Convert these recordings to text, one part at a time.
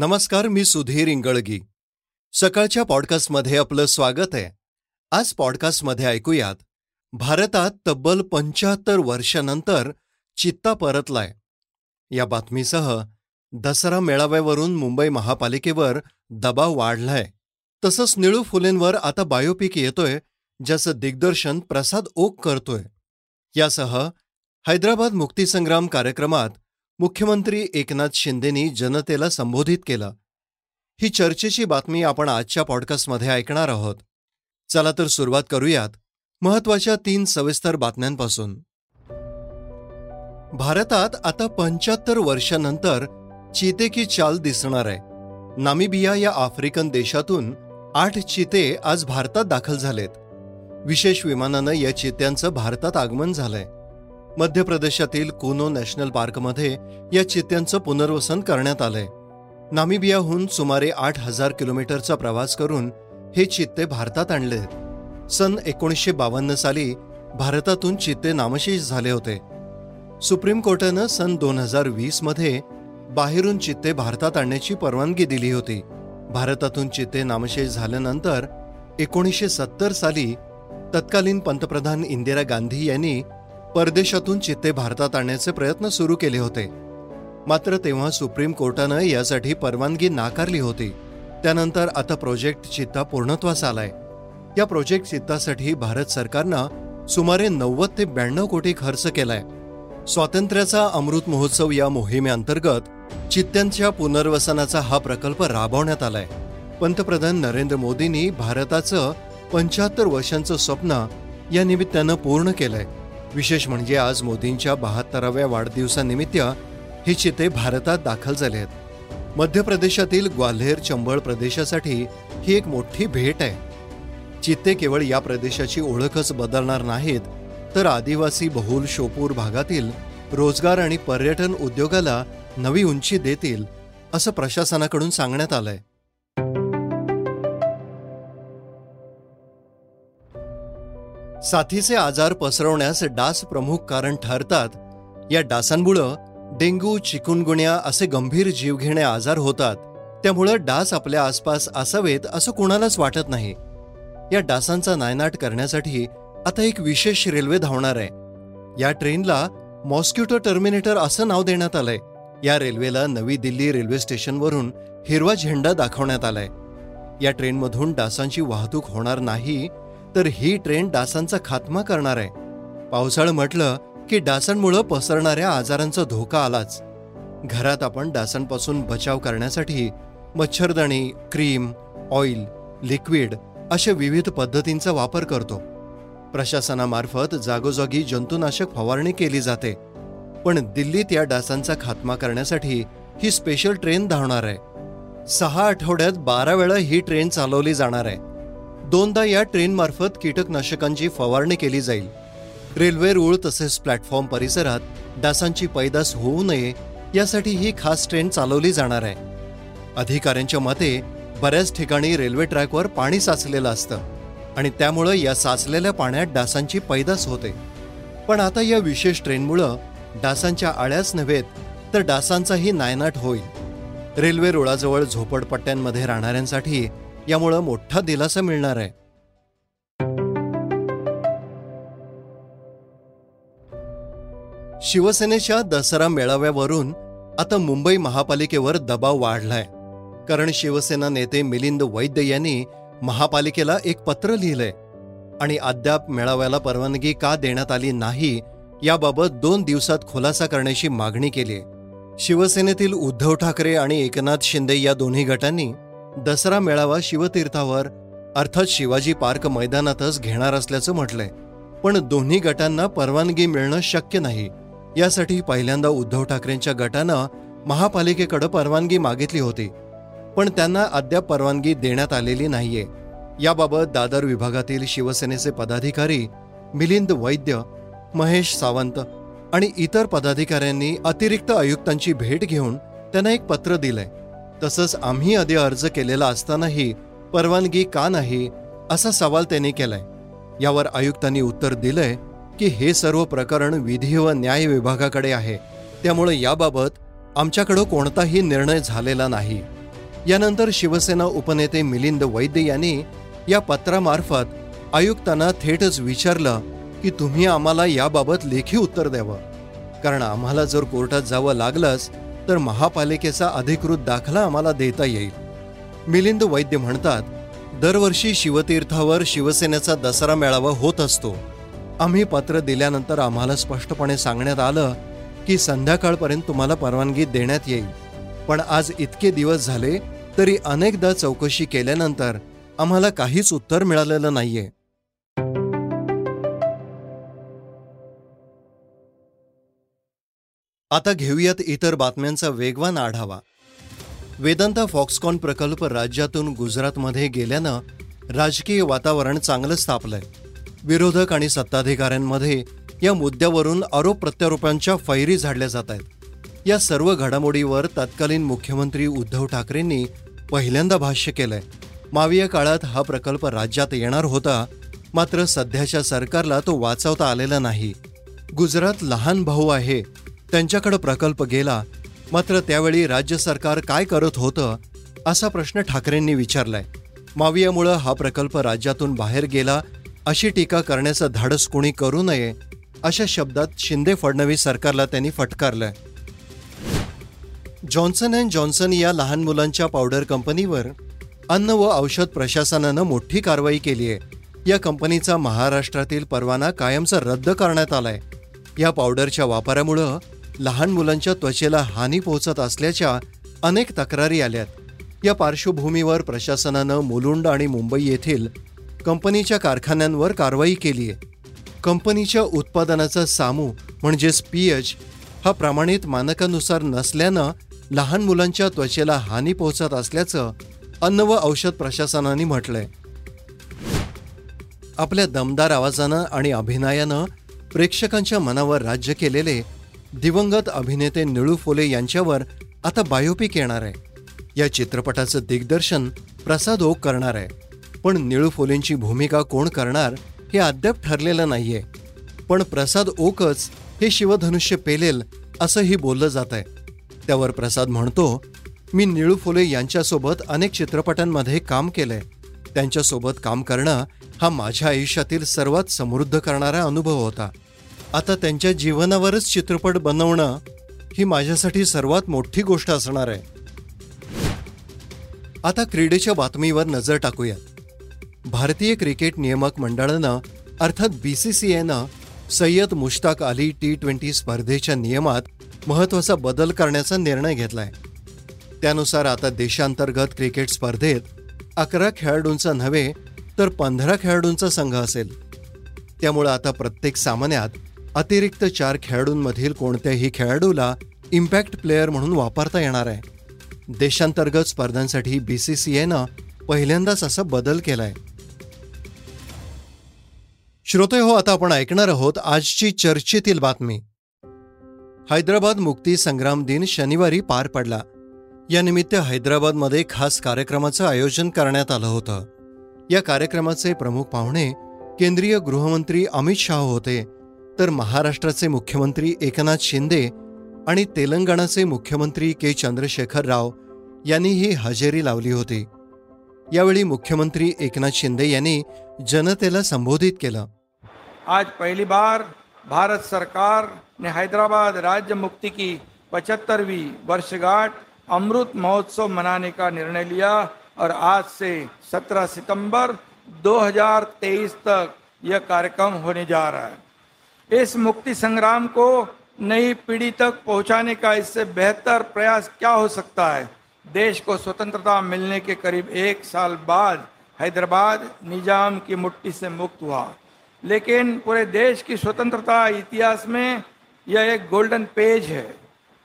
नमस्कार मी सुधीर इंगळगी. सकाळच्या पॉडकास्टमध्ये आपलं स्वागत आहे. आज पॉडकास्टमध्ये ऐकूयात भारतात तब्बल पंच्याहत्तर वर्षानंतर चित्ता परतलाय. या बातमीसह दसरा मेळाव्यावरून मुंबई महापालिकेवर दबाव वाढलाय. तसंच निळू फुलेंवर आता बायोपिक येतोय ज्याचं दिग्दर्शन प्रसाद ओक करतोय. यासह हैदराबाद मुक्तीसंग्राम कार्यक्रमात मुख्यमंत्री एकनाथ शिंदेनी जनतेला संबोधित केलं. ही चर्चेची बातमी आपण आजच्या पॉडकास्टमध्ये ऐकणार आहोत. चला तर सुरुवात करूयात महत्त्वाच्या तीन सविस्तर बातम्यांपासून. भारतात आता पंच्याहत्तर वर्षानंतर चिते की चाल दिसणार आहे. नामिबिया या आफ्रिकन देशातून आठ चिते आज भारतात दाखल झालेत. विशेष विमानानं या चित्यांचं भारतात आगमन झालंय. मध्य प्रदेशातील कुनो नॅशनल पार्कमध्ये या चित्त्यांचं पुनर्वसन करण्यात आलंय. नामिबियाहून सुमारे आठ हजार किलोमीटरचा प्रवास करून हे चित्ते भारतात आणले. सन एकोणीसशे बावन्न साली भारतातून चित्ते नामशेष झाले होते. सुप्रीम कोर्टानं सन दोन हजार वीसमध्ये बाहेरून चित्ते भारतात आणण्याची परवानगी दिली होती. भारतातून चित्ते नामशेष झाल्यानंतर एकोणीसशे सत्तर साली तत्कालीन पंतप्रधान इंदिरा गांधी यांनी परदेशातून चित्ते भारतात आणण्याचे प्रयत्न सुरू केले होते. मात्र तेव्हा सुप्रीम कोर्टानं यासाठी परवानगी नाकारली होती. त्यानंतर आता प्रोजेक्ट चित्ता पूर्णत्वास आलाय. या प्रोजेक्ट चित्तासाठी भारत सरकारनं सुमारे नव्वद ते ब्याण्णव कोटी खर्च केलाय. स्वातंत्र्याचा अमृत महोत्सव या मोहिमेअंतर्गत चित्त्यांच्या पुनर्वसनाचा हा प्रकल्प राबवण्यात आलाय. पंतप्रधान नरेंद्र मोदींनी भारताचं पंच्याहत्तर वर्षांचं स्वप्न या निमित्तानं पूर्ण केलंय. विशेष म्हणजे आज मोदींच्या बहात्तराव्या वाढदिवसानिमित्त हे चिते भारतात दाखल झाले आहेत. मध्य प्रदेशातील ग्वाल्हेर चंबळ प्रदेशासाठी ही एक मोठी भेट आहे. चित्ते केवळ या प्रदेशाची ओळखच बदलणार नाहीत तर आदिवासी बहुल शोपूर भागातील रोजगार आणि पर्यटन उद्योगाला नवी उंची देतील असं प्रशासनाकडून सांगण्यात आलंय. साथीचे आजार पसरवण्यास डास प्रमुख कारण ठरतात. या डासांमुळं डेंग्यू चिकुनगुन्या असे गंभीर जीवघेणे आजार होतात. त्यामुळं डास आपल्या आसपास असावेत असं कोणालाच वाटत नाही. या डासांचा नायनाट करण्यासाठी आता एक विशेष रेल्वे धावणार आहे. या ट्रेनला मॉस्क्युटो टर्मिनेटर असं नाव देण्यात आलंय. या रेल्वेला नवी दिल्ली रेल्वे स्टेशनवरून हिरवा झेंडा दाखवण्यात आलाय. या ट्रेनमधून डासांची वाहतूक होणार नाही तर ही ट्रेन डासांचा खात्मा करणार आहे. पावसाळं म्हटलं की डासांमुळं पसरणाऱ्या आजारांचा धोका आलाच. घरात आपण डासांपासून बचाव करण्यासाठी मच्छरदाणी क्रीम ऑइल लिक्विड अशा विविध पद्धतींचा वापर करतो. प्रशासनामार्फत जागोजागी जंतुनाशक फवारणी केली जाते. पण दिल्लीत या डासांचा खात्मा करण्यासाठी ही स्पेशल ट्रेन धावणार आहे. सहा आठवड्यात बारा वेळा ही ट्रेन चालवली जाणार आहे. दोनदा या ट्रेनमार्फत कीटकनाशकांची फवारणी केली जाईल. रेल्वे रूळ तसेच प्लॅटफॉर्म परिसरात डासांची पैदास होऊ नये यासाठी ही खास ट्रेन चालवली जाणार आहे. अधिकाऱ्यांच्या मते बऱ्याच ठिकाणी रेल्वे ट्रॅकवर पाणी साचलेलं असतं आणि त्यामुळं या साचलेल्या पाण्यात डासांची पैदास होते. पण आता या विशेष ट्रेनमुळं डासांच्या आळ्याच नव्हेत तर डासांचाही नायनाट होईल. रेल्वे रुळाजवळ झोपडपट्ट्यांमध्ये राहणाऱ्यांसाठी यामुळं मोठा दिलासा मिळणार आहे. शिवसेनेच्या दसरा मेळाव्यावरून आता मुंबई महापालिकेवर दबाव वाढलाय. कारण शिवसेना नेते मिलिंद वैद्य यांनी महापालिकेला एक पत्र लिहिलंय. आणि अद्याप मेळाव्याला परवानगी का देण्यात आली नाही याबाबत दोन दिवसात खुलासा करण्याची मागणी केली शिवसेनेतील उद्धव ठाकरे आणि एकनाथ शिंदे या दोन्ही गटांनी दसरा मेळावा शिवतीर्थावर अर्थात शिवाजी पार्क मैदानातच घेणार असल्याचं म्हटलंय. पण दोन्ही गटांना परवानगी मिळणं शक्य नाही. यासाठी पहिल्यांदा उद्धव ठाकरेंच्या गटानं महापालिकेकडं परवानगी मागितली होती. पण त्यांना अद्याप परवानगी देण्यात आलेली नाहीये. याबाबत दादर विभागातील शिवसेनेचे पदाधिकारी मिलिंद वैद्य महेश सावंत आणि इतर पदाधिकाऱ्यांनी अतिरिक्त आयुक्तांची भेट घेऊन त्यांना एक पत्र दिलंय. तसंच आम्ही आधी अर्ज केलेला असतानाही परवानगी का नाही असा सवाल त्यांनी केलाय. यावर आयुक्तांनी उत्तर दिलंय की हे सर्व प्रकरण विधी व न्याय विभागाकडे आहे. त्यामुळे याबाबत आमच्याकडं कोणताही निर्णय झालेला नाही. यानंतर शिवसेना उपनेते मिलिंद वैद्य यांनी या पत्रामार्फत आयुक्तांना थेटच विचारलं की तुम्ही आम्हाला याबाबत लेखी उत्तर द्यावं. कारण आम्हाला जर कोर्टात जावं लागलंच तर महापालिकेचा अधिकृत दाखला आम्हाला देता येईल. मिलिंद वैद्य म्हणतात दरवर्षी शिवतीर्थावर शिवसेनेचा दसरा मेळावा होत असतो. आम्ही पत्र दिल्यानंतर आम्हाला स्पष्टपणे सांगण्यात आलं की संध्याकाळपर्यंत तुम्हाला परवानगी देण्यात येईल. पण आज इतके दिवस झाले तरी अनेकदा चौकशी केल्यानंतर आम्हाला काहीच उत्तर मिळालेलं नाहीये. आता घेऊयात इतर बातम्यांचा वेगवान आढावा. वेदांता फॉक्सकॉन प्रकल्प राज्यातून गुजरातमध्ये गेल्यानं राजकीय वातावरण चांगलंच तापलंय विरोधक आणि सत्ताधिकाऱ्यांमध्ये या मुद्द्यावरून आरोप प्रत्यारोपांच्या फैरी झाडल्या जात आहेत या सर्व घडामोडीवर तत्कालीन मुख्यमंत्री उद्धव ठाकरेंनी पहिल्यांदा भाष्य केलंय. मावीय काळात हा प्रकल्प राज्यात येणार होता मात्र सध्याच्या सरकारला तो वाचवता आलेला नाही. गुजरात लहान भाऊ आहे त्यांच्याकडं प्रकल्प गेला मात्र त्यावेळी राज्य सरकार काय करत होतं असा प्रश्न ठाकरेंनी विचारलाय. मावियामुळं हा प्रकल्प राज्यातून बाहेर गेला अशी टीका करण्याचं धाडस कोणी करू नये अशा शब्दात शिंदे फडणवीस सरकारला त्यांनी फटकारलंय. जॉन्सन अँड जॉन्सन या लहान मुलांच्या पावडर कंपनीवर अन्न व औषध प्रशासनानं मोठी कारवाई केली आहे. या कंपनीचा महाराष्ट्रातील परवाना कायमचा रद्द करण्यात आलाय. या पावडरच्या वापरामुळं लहान मुलांच्या त्वचेला हानी पोहोचत असल्याच्या अनेक तक्रारी आल्यात. या पार्श्वभूमीवर प्रशासनानं मुलुंड आणि मुंबई येथील कंपनीच्या कारखान्यांवर कारवाई केली आहे. कंपनीच्या उत्पादनाचा सामू म्हणजेच पीएच हा प्रमाणित मानकानुसार नसल्यानं लहान मुलांच्या त्वचेला हानी पोहोचत असल्याचं अन्न व औषध प्रशासनाने म्हटलंय. आपल्या दमदार आवाजानं आणि अभिनयानं प्रेक्षकांच्या मनावर राज्य केलेले दिवंगत अभिनेते निळू फोले यांच्यावर आता बायोपिक येणार आहे. या चित्रपटाचं दिग्दर्शन प्रसाद ओक करणार आहे. पण निळू फोलेंची भूमिका कोण करणार हे अद्याप ठरलेलं नाहीये. पण प्रसाद ओकच हे शिवधनुष्य पेलेल असंही बोललं जात आहे त्यावर प्रसाद म्हणतो मी निळू फुले यांच्यासोबत अनेक चित्रपटांमध्ये काम केलंय. त्यांच्यासोबत काम करणं हा माझ्या आयुष्यातील सर्वात समृद्ध करणारा अनुभव होता. आता त्यांच्या जीवनावरच चित्रपट बनवणं ही माझ्यासाठी सर्वात मोठी गोष्ट असणार आहे. आता क्रीडेच्या बातमीवर नजर टाकूयात. भारतीय क्रिकेट नियामक मंडळानं अर्थात बी सी सी एनं सय्यद मुश्ताक अली टी ट्वेंटी स्पर्धेच्या नियमात महत्त्वाचा बदल करण्याचा निर्णय घेतलाय. त्यानुसार आता देशांतर्गत क्रिकेट स्पर्धेत अकरा खेळाडूंचा नव्हे तर पंधरा खेळाडूंचा संघ असेल. त्यामुळे आता प्रत्येक सामन्यात अतिरिक्त चार खेळाडूंमधील कोणत्याही खेळाडूला इम्पॅक्ट प्लेअर म्हणून वापरता येणार आहे. देशांतर्गत स्पर्धांसाठी बी सी सी एनं पहिल्यांदाच असा बदल केलाय. श्रोते हो आता आपण ऐकणार आहोत आजची चर्चेतील बातमी. हैदराबाद मुक्ती संग्राम दिन शनिवारी पार पडला. यानिमित्त हैदराबादमध्ये खास कार्यक्रमाचं आयोजन करण्यात आलं होतं. या कार्यक्रमाचे प्रमुख पाहुणे केंद्रीय गृहमंत्री अमित शाह होते. तर महाराष्ट्राचे मुख्यमंत्री एकनाथ शिंदे आणि तेलंगणाचे मुख्यमंत्री के चंद्रशेखर राव यांनीही हजेरी लावली होती. यावेळी मुख्यमंत्री एकनाथ शिंदे यांनी जनतेला संबोधित केलं. आज पहली बार भारत सरकार ने हैदराबाद राज्य मुक्ति की पचहत्तरवीं वर्षगांठ अमृत महोत्सव मनाने का निर्णय लिया और आज से 17 सितंबर 2023 तक यह कार्यक्रम होने जा रहा है। इस मुक्ति संग्राम को नई पीढ़ी तक पहुँचाने का इससे बेहतर प्रयास क्या हो सकता है? देश को स्वतंत्रता मिलने के करीब एक साल बाद हैदराबाद निज़ाम की मुट्ठी से मुक्त हुआ। लेकिन पूरे देश की स्वतंत्रता इतिहास में यह एक गोल्डन पेज है।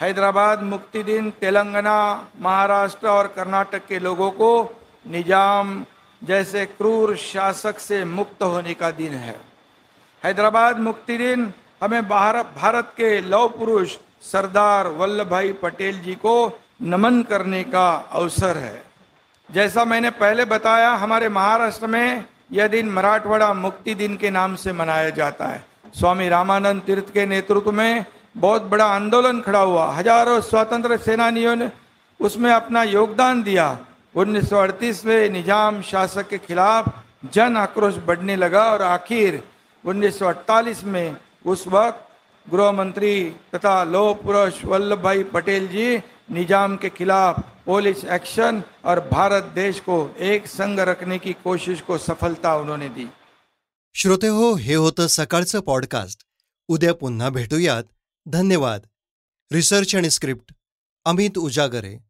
हैदराबाद मुक्ति दिन तेलंगाना, महाराष्ट्र और कर्नाटक के लोगों को निज़ाम जैसे क्रूर शासक से मुक्त होने का दिन है। हैदराबाद मुक्ति दिन हमें भारत भारत के लौह पुरुष सरदार वल्लभ भाई पटेल जी को नमन करने का अवसर है। जैसा मैंने पहले बताया, हमारे महाराष्ट्र में यह दिन मराठवाड़ा मुक्ति दिन के नाम से मनाया जाता है। स्वामी रामानंद तीर्थ के नेतृत्व में बहुत बड़ा आंदोलन खड़ा हुआ। हज़ारों स्वतंत्र सेनानियों ने उसमें अपना योगदान दिया। उन्नीस सौ अड़तीस में निज़ाम शासक के खिलाफ जन आक्रोश बढ़ने लगा और आखिर 1948 में उस वक्त गृह मंत्री तथा लोह पुरुष वल्लभ भाई पटेल जी निज़ाम के खिलाफ पुलिस एक्शन और भारत देश को एक संग रखने की कोशिश को सफलता उन्होंने दी। श्रोते हो, हे होतं सकाळचं पॉडकास्ट उद्या पुन्हा भेटूयात. धन्यवाद. रिसर्च आणि स्क्रिप्ट अमित उजागरे.